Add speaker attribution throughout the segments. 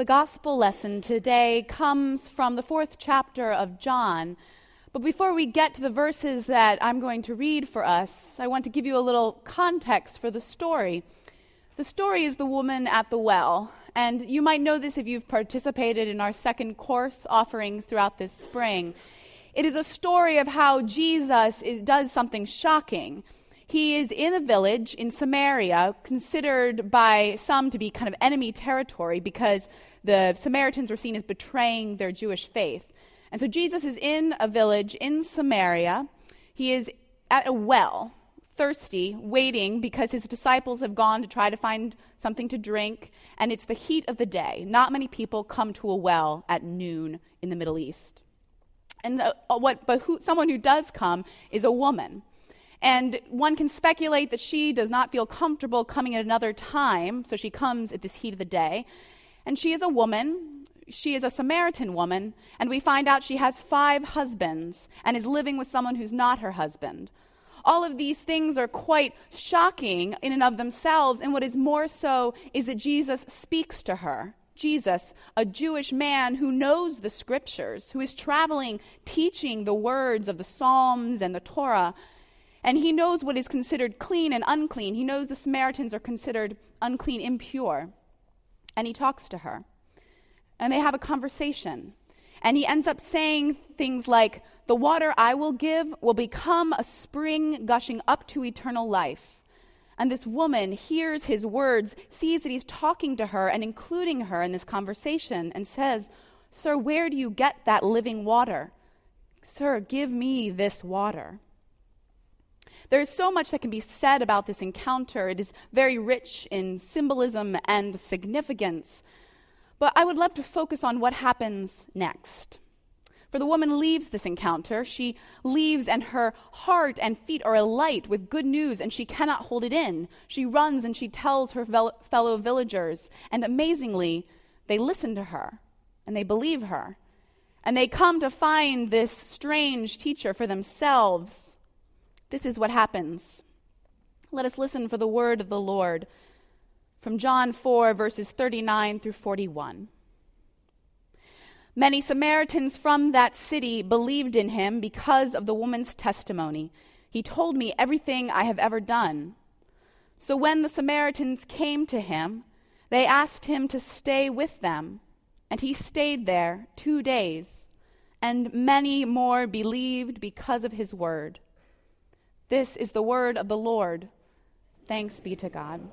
Speaker 1: The gospel lesson today comes from the fourth chapter of John. But before we get to the verses that I'm going to read for us, I want to give you a little context for the story. The story is the woman at the well. And you might know this if you've participated in our second course offerings throughout this spring. It is a story of how Jesus is, does something shocking. He is in a village in Samaria, considered by some to be kind of enemy territory because the Samaritans were seen as betraying their Jewish faith. And so Jesus is in a village in Samaria. He is at a well, thirsty, waiting because his disciples have gone to try to find something to drink, and it's the heat of the day. Not many people come to a well at noon in the Middle East. And the, what, but who, someone who does come is a woman. And one can speculate that she does not feel comfortable coming at another time, so she comes at this heat of the day. And she is a woman. She is a Samaritan woman, and we find out she has five husbands and is living with someone who's not her husband. All of these things are quite shocking in and of themselves, and what is more so is that Jesus speaks to her. Jesus, a Jewish man who knows the scriptures, who is traveling teaching the words of the Psalms and the Torah, and he knows what is considered clean and unclean. He knows the Samaritans are considered unclean, impure. And he talks to her. And they have a conversation. And he ends up saying things like, The water I will give will become a spring gushing up to eternal life. And this woman hears his words, sees that he's talking to her and including her in this conversation, and says, Sir, where do you get that living water? Sir, give me this water. There is so much that can be said about this encounter. It is very rich in symbolism and significance. But I would love to focus on what happens next. For the woman leaves this encounter. She leaves, and her heart and feet are alight with good news, and she cannot hold it in. She runs and she tells her fellow villagers, and amazingly, they listen to her and they believe her. And they come to find this strange teacher for themselves. This is what happens. Let us listen for the word of the Lord from John 4, verses 39 through 41. Many Samaritans from that city believed in him because of the woman's testimony. He told me everything I have ever done. So when the Samaritans came to him, they asked him to stay with them, and he stayed there two days, and many more believed because of his word. This is the word of the Lord. Thanks be to God.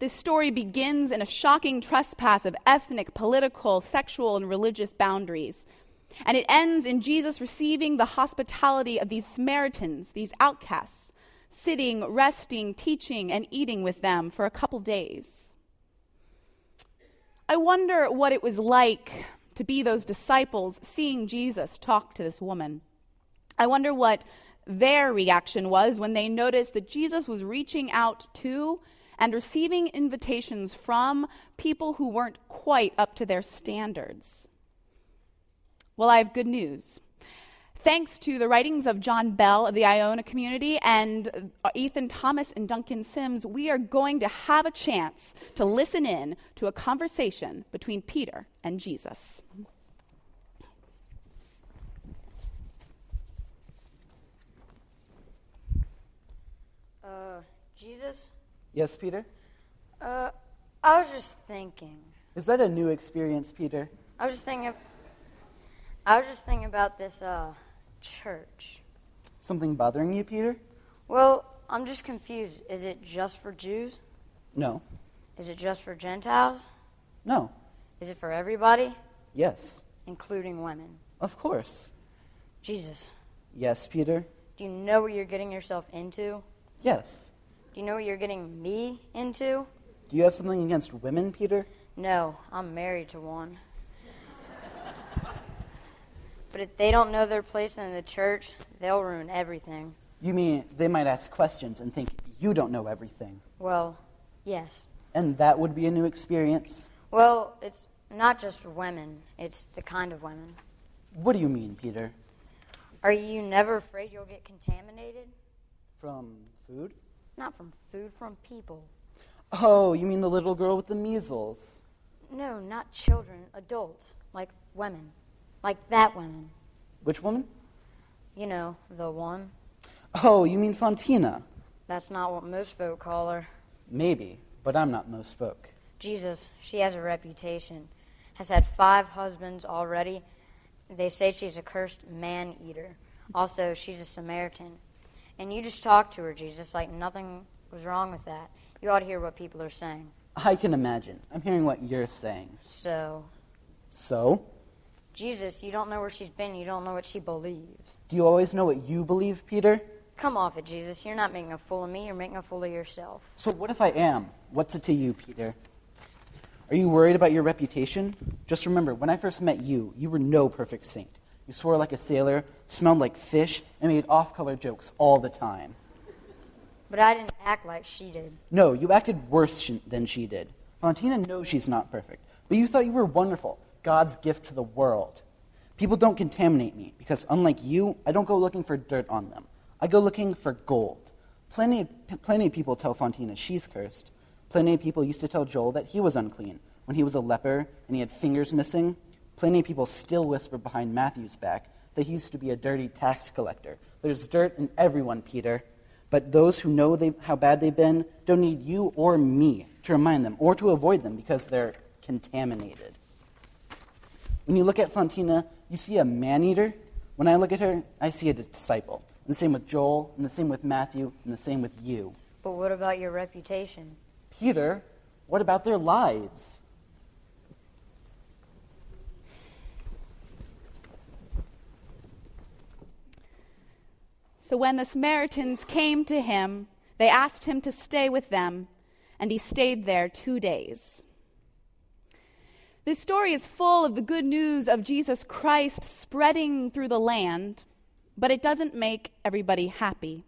Speaker 1: This story begins in a shocking trespass of ethnic, political, sexual, and religious boundaries. And it ends in Jesus receiving the hospitality of these Samaritans, these outcasts, sitting, resting, teaching, and eating with them for a couple days. I wonder what it was like to be those disciples seeing Jesus talk to this woman. I wonder what their reaction was when they noticed that Jesus was reaching out to and receiving invitations from people who weren't quite up to their standards. Well, I have good news. Thanks to the writings of John Bell of the Iona community and uh, Ethan Thomas and Duncan Sims, we are going to have a chance to listen in to a conversation between Peter and Jesus.
Speaker 2: Uh, Jesus?
Speaker 3: Yes, Peter?
Speaker 2: Uh, I was just thinking.
Speaker 3: Is that a new experience, Peter?
Speaker 2: I was just thinking. I was just thinking about this uh, church.
Speaker 3: Something bothering you, Peter?
Speaker 2: Well, I'm just confused. Is it just for Jews?
Speaker 3: No.
Speaker 2: Is it just for Gentiles?
Speaker 3: No.
Speaker 2: Is it for everybody?
Speaker 3: Yes.
Speaker 2: Including women?
Speaker 3: Of course.
Speaker 2: Jesus.
Speaker 3: Yes, Peter?
Speaker 2: Do you know what you're getting yourself into?
Speaker 3: Yes.
Speaker 2: Do you know what you're getting me into?
Speaker 3: Do you have something against women, Peter?
Speaker 2: No, I'm married to one. but if they don't know their place in the church, they'll ruin everything.
Speaker 3: You mean they might ask questions and think you don't know everything?
Speaker 2: Well, yes.
Speaker 3: And that would be a new experience?
Speaker 2: Well, it's not just for women, it's the kind of women.
Speaker 3: What do you mean, Peter?
Speaker 2: Are you never afraid you'll get contaminated?
Speaker 3: From food?
Speaker 2: Not from food, from people.
Speaker 3: Oh, you mean the little girl with the measles?
Speaker 2: No, not children, adults, like women. Like that woman.
Speaker 3: Which woman?
Speaker 2: You know, the one.
Speaker 3: Oh, you mean Fontina?
Speaker 2: That's not what most folk call her.
Speaker 3: Maybe, but I'm not most folk.
Speaker 2: Jesus, she has a reputation. Has had five husbands already. They say she's a cursed man eater. Also, she's a Samaritan. And you just talk to her, Jesus, like nothing was wrong with that. You ought to hear what people are saying.
Speaker 3: I can imagine. I'm hearing what you're saying.
Speaker 2: So,
Speaker 3: So?
Speaker 2: Jesus, you don't know where she's been. You don't know what she believes.
Speaker 3: Do you always know what you believe, Peter?
Speaker 2: Come off it, Jesus. You're not making a fool of me. You're making a fool of yourself.
Speaker 3: So what if I am? What's it to you, Peter? Are you worried about your reputation? Just remember, when I first met you, you were no perfect saint. You swore like a sailor, smelled like fish, and made off color jokes all the time.
Speaker 2: But I didn't act like she did.
Speaker 3: No, you acted worse sh- than she did. Valentina knows she's not perfect, but you thought you were wonderful, God's gift to the world. People don't contaminate me because, unlike you, I don't go looking for dirt on them. I go looking for gold. Plenty, plenty of people tell Fontina she's cursed. Plenty of people used to tell Joel that he was unclean when he was a leper and he had fingers missing. Plenty of people still whisper behind Matthew's back that he used to be a dirty tax collector. There's dirt in everyone, Peter. But those who know they, how bad they've been don't need you or me to remind them or to avoid them because they're contaminated. When you look at Fontina, you see a man eater. When I look at her, I see a disciple. And the same with Joel, and the same with Matthew, and the same with you.
Speaker 2: But what about your reputation?
Speaker 3: Peter, what about their lives?
Speaker 1: So when the Samaritans came to him, they asked him to stay with them, and he stayed there two days. This story is full of the good news of Jesus Christ spreading through the land, but it doesn't make everybody happy.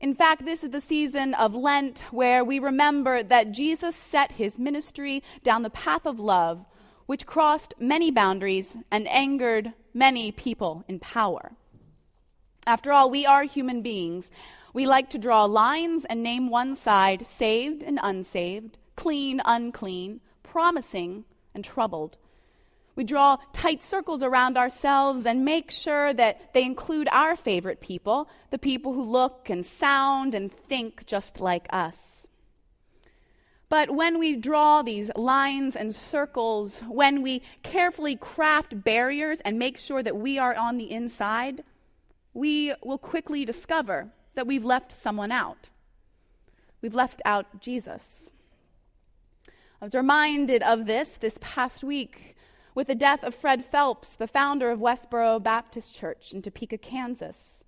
Speaker 1: In fact, this is the season of Lent where we remember that Jesus set his ministry down the path of love, which crossed many boundaries and angered many people in power. After all, we are human beings. We like to draw lines and name one side saved and unsaved, clean, unclean, promising, and troubled. We draw tight circles around ourselves and make sure that they include our favorite people, the people who look and sound and think just like us. But when we draw these lines and circles, when we carefully craft barriers and make sure that we are on the inside, we will quickly discover that we've left someone out. We've left out Jesus. I was reminded of this this past week with the death of Fred Phelps, the founder of Westboro Baptist Church in Topeka, Kansas.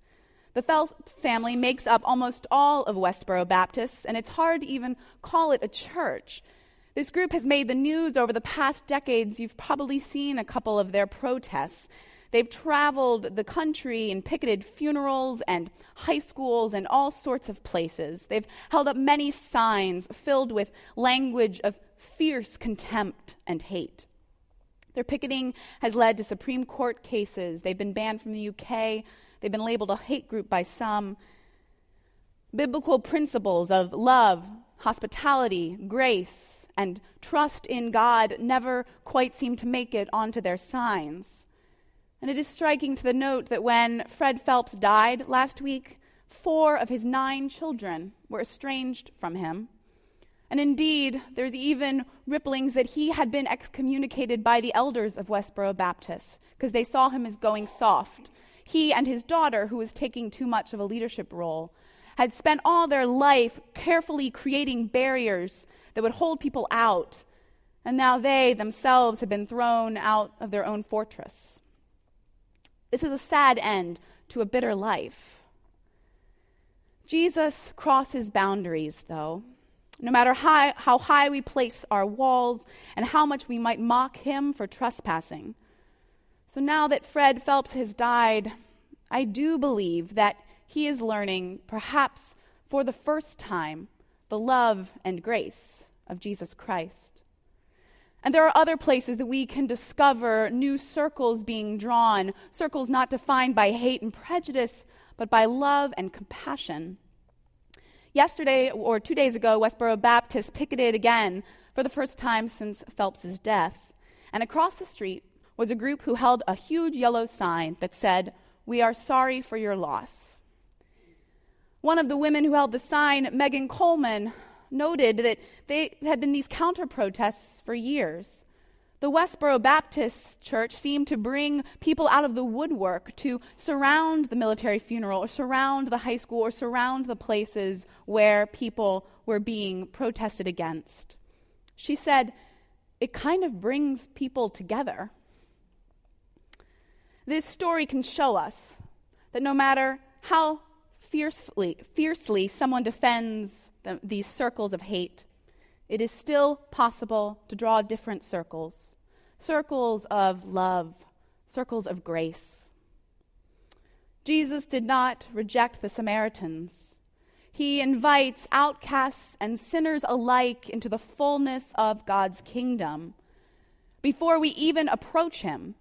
Speaker 1: The Phelps family makes up almost all of Westboro Baptists, and it's hard to even call it a church. This group has made the news over the past decades. You've probably seen a couple of their protests. They've traveled the country and picketed funerals and high schools and all sorts of places. They've held up many signs filled with language of fierce contempt and hate. Their picketing has led to Supreme Court cases. They've been banned from the UK. They've been labeled a hate group by some. Biblical principles of love, hospitality, grace, and trust in God never quite seem to make it onto their signs. And it is striking to the note that when Fred Phelps died last week, four of his nine children were estranged from him. And indeed, there's even ripplings that he had been excommunicated by the elders of Westboro Baptist because they saw him as going soft. He and his daughter, who was taking too much of a leadership role, had spent all their life carefully creating barriers that would hold people out. And now they themselves had been thrown out of their own fortress. This is a sad end to a bitter life. Jesus crosses boundaries, though. No matter high, how high we place our walls and how much we might mock him for trespassing. So now that Fred Phelps has died, I do believe that he is learning, perhaps for the first time, the love and grace of Jesus Christ. And there are other places that we can discover new circles being drawn, circles not defined by hate and prejudice, but by love and compassion. Yesterday, or two days ago, Westboro Baptist picketed again for the first time since Phelps's death, and across the street was a group who held a huge yellow sign that said, We are sorry for your loss. One of the women who held the sign, Megan Coleman, noted that they had been these counter protests for years. The Westboro Baptist Church seemed to bring people out of the woodwork to surround the military funeral or surround the high school or surround the places where people were being protested against. She said, it kind of brings people together. This story can show us that no matter how fiercely, fiercely someone defends the, these circles of hate, it is still possible to draw different circles circles of love, circles of grace. Jesus did not reject the Samaritans. He invites outcasts and sinners alike into the fullness of God's kingdom. Before we even approach him,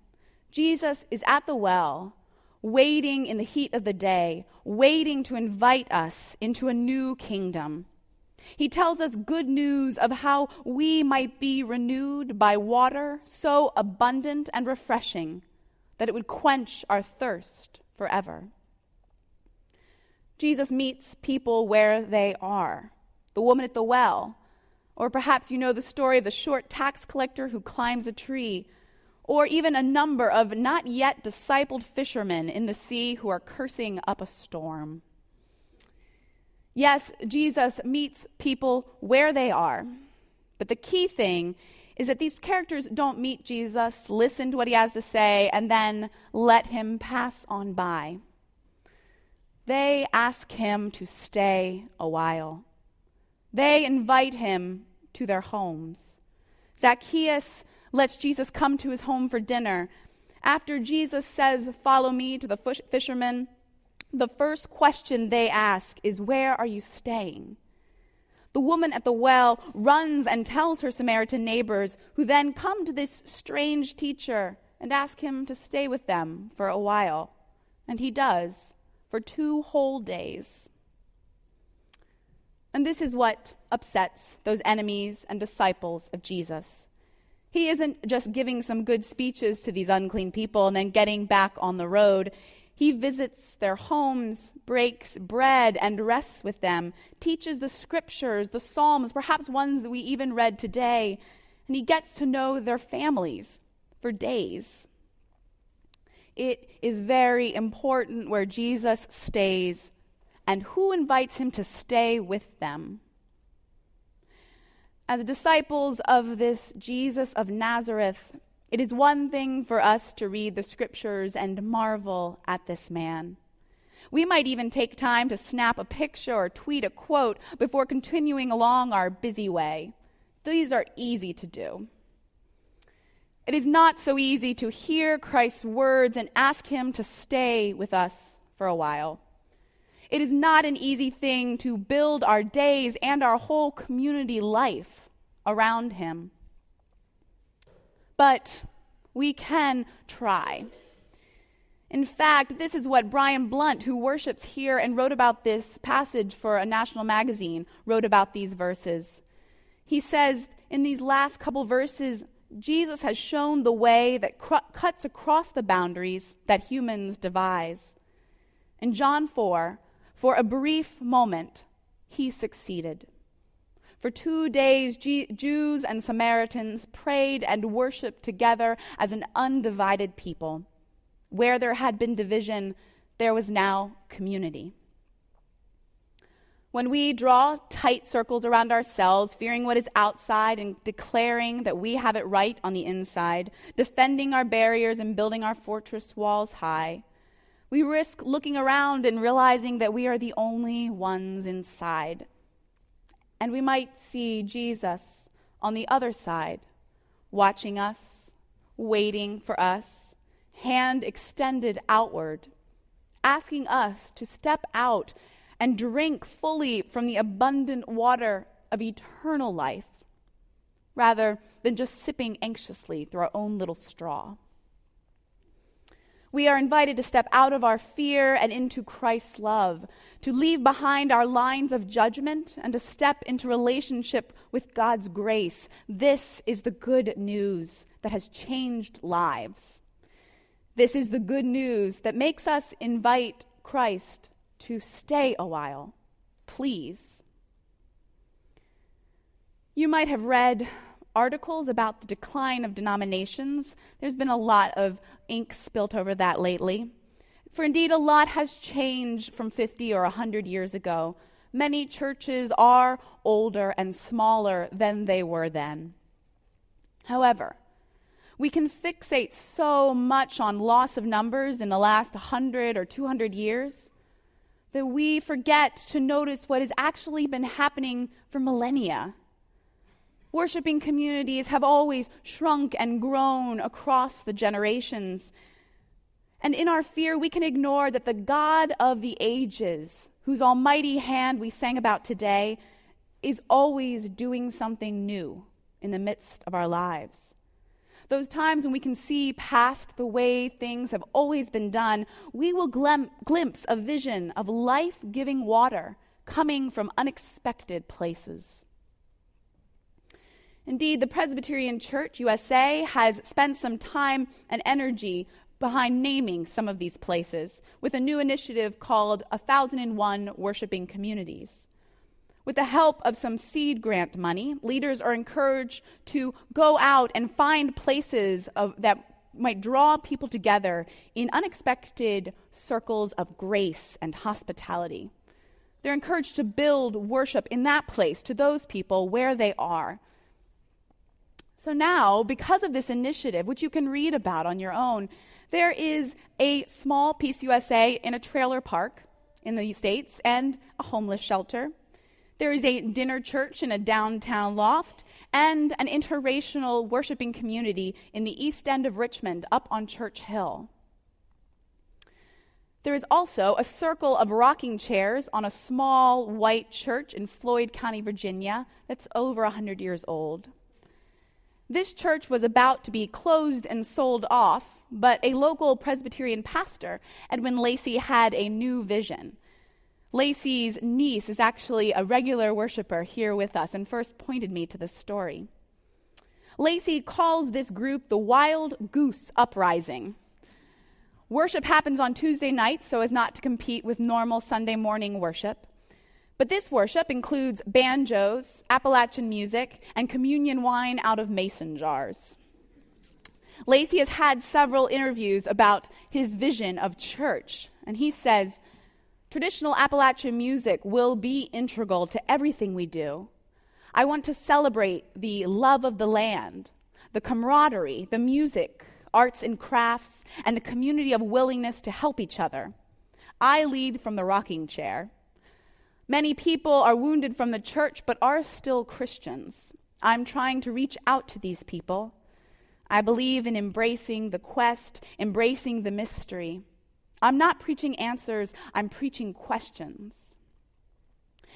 Speaker 1: Jesus is at the well, waiting in the heat of the day, waiting to invite us into a new kingdom. He tells us good news of how we might be renewed by water so abundant and refreshing that it would quench our thirst forever. Jesus meets people where they are. The woman at the well, or perhaps you know the story of the short tax collector who climbs a tree or even a number of not yet discipled fishermen in the sea who are cursing up a storm. Yes, Jesus meets people where they are. But the key thing is that these characters don't meet Jesus, listen to what he has to say, and then let him pass on by. They ask him to stay a while. They invite him to their homes. Zacchaeus lets Jesus come to his home for dinner. After Jesus says, Follow me to the fishermen, the first question they ask is, Where are you staying? The woman at the well runs and tells her Samaritan neighbors, who then come to this strange teacher and ask him to stay with them for a while. And he does, for two whole days. And this is what upsets those enemies and disciples of Jesus. He isn't just giving some good speeches to these unclean people and then getting back on the road. He visits their homes, breaks bread, and rests with them, teaches the scriptures, the Psalms, perhaps ones that we even read today, and he gets to know their families for days. It is very important where Jesus stays and who invites him to stay with them as disciples of this Jesus of Nazareth, it is one thing for us to read the scriptures and marvel at this man. We might even take time to snap a picture or tweet a quote before continuing along our busy way. These are easy to do. It is not so easy to hear Christ's words and ask Him to stay with us for a while. It is not an easy thing to build our days and our whole community life around him. But we can try. In fact, this is what Brian Blount, who worships here and wrote about this passage for a national magazine, wrote about these verses. He says in these last couple verses, Jesus has shown the way that cr- cuts across the boundaries that humans devise. In John 4, for a brief moment, he succeeded. For two days, G- Jews and Samaritans prayed and worshiped together as an undivided people. Where there had been division, there was now community. When we draw tight circles around ourselves, fearing what is outside and declaring that we have it right on the inside, defending our barriers and building our fortress walls high, we risk looking around and realizing that we are the only ones inside and we might see Jesus on the other side, watching us, waiting for us, hand extended outward, asking us to step out and drink fully from the abundant water of eternal life, rather than just sipping anxiously through our own little straw. We are invited to step out of our fear and into Christ's love, to leave behind our lines of judgment and to step into relationship with God's grace. This is the good news that has changed lives. This is the good news that makes us invite Christ to stay a while. Please. You might have read articles about the decline of denominations. There's been a lot of ink spilt over that lately. For indeed, a lot has changed from 50 or 100 years ago. Many churches are older and smaller than they were then. However, we can fixate so much on loss of numbers in the last 100 or 200 years that we forget to notice what has actually been happening for millennia. Worshipping communities have always shrunk and grown across the generations. And in our fear, we can ignore that the God of the ages, whose almighty hand we sang about today, is always doing something new in the midst of our lives. Those times when we can see past the way things have always been done, we will glim- glimpse a vision of life giving water coming from unexpected places. Indeed, the Presbyterian Church USA has spent some time and energy behind naming some of these places with a new initiative called 1001 Worshiping Communities. With the help of some seed grant money, leaders are encouraged to go out and find places of, that might draw people together in unexpected circles of grace and hospitality. They're encouraged to build worship in that place to those people where they are so now, because of this initiative, which you can read about on your own, there is a small PC USA in a trailer park in the States and a homeless shelter. There is a dinner church in a downtown loft and an interracial worshiping community in the east end of Richmond up on Church Hill. There is also a circle of rocking chairs on a small white church in Floyd County, Virginia, that's over 100 years old. This church was about to be closed and sold off, but a local Presbyterian pastor, Edwin Lacey, had a new vision. Lacey's niece is actually a regular worshiper here with us and first pointed me to this story. Lacey calls this group the Wild Goose Uprising. Worship happens on Tuesday nights so as not to compete with normal Sunday morning worship. But this worship includes banjos, Appalachian music, and communion wine out of mason jars. Lacey has had several interviews about his vision of church, and he says traditional Appalachian music will be integral to everything we do. I want to celebrate the love of the land, the camaraderie, the music, arts and crafts, and the community of willingness to help each other. I lead from the rocking chair. Many people are wounded from the church but are still Christians. I'm trying to reach out to these people. I believe in embracing the quest, embracing the mystery. I'm not preaching answers, I'm preaching questions.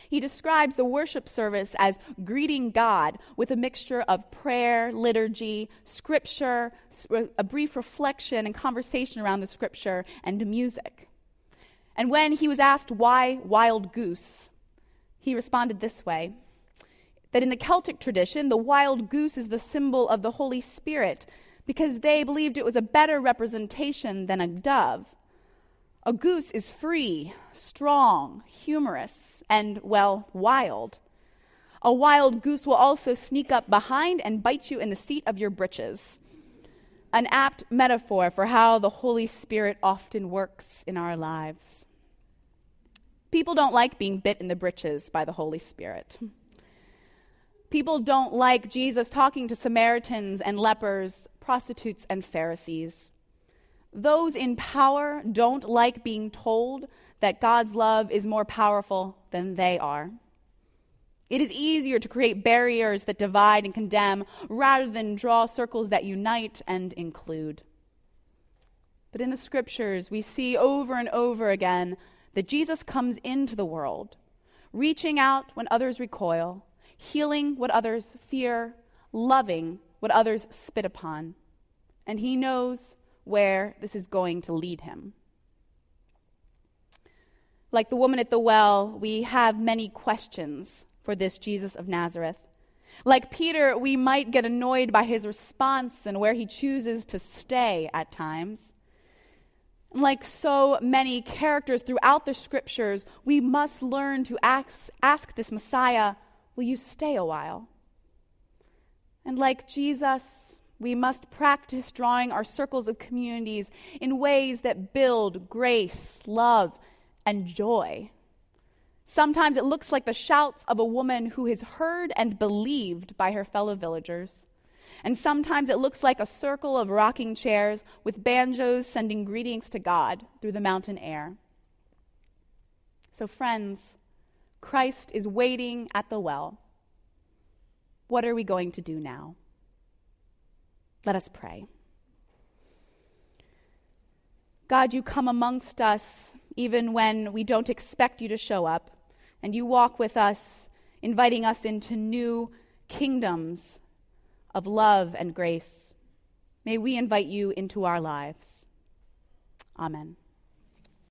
Speaker 1: He describes the worship service as greeting God with a mixture of prayer, liturgy, scripture, a brief reflection and conversation around the scripture, and music. And when he was asked why wild goose, he responded this way that in the Celtic tradition, the wild goose is the symbol of the Holy Spirit because they believed it was a better representation than a dove. A goose is free, strong, humorous, and, well, wild. A wild goose will also sneak up behind and bite you in the seat of your breeches. An apt metaphor for how the Holy Spirit often works in our lives. People don't like being bit in the britches by the Holy Spirit. People don't like Jesus talking to Samaritans and lepers, prostitutes and Pharisees. Those in power don't like being told that God's love is more powerful than they are. It is easier to create barriers that divide and condemn rather than draw circles that unite and include. But in the scriptures, we see over and over again that Jesus comes into the world, reaching out when others recoil, healing what others fear, loving what others spit upon. And he knows where this is going to lead him. Like the woman at the well, we have many questions for this Jesus of Nazareth. Like Peter, we might get annoyed by his response and where he chooses to stay at times. Like so many characters throughout the scriptures, we must learn to ask, ask this Messiah, Will you stay a while? And like Jesus, we must practice drawing our circles of communities in ways that build grace, love, and joy. Sometimes it looks like the shouts of a woman who is heard and believed by her fellow villagers. And sometimes it looks like a circle of rocking chairs with banjos sending greetings to God through the mountain air. So, friends, Christ is waiting at the well. What are we going to do now? Let us pray. God, you come amongst us even when we don't expect you to show up, and you walk with us, inviting us into new kingdoms of love and grace. May we invite you into our lives. Amen.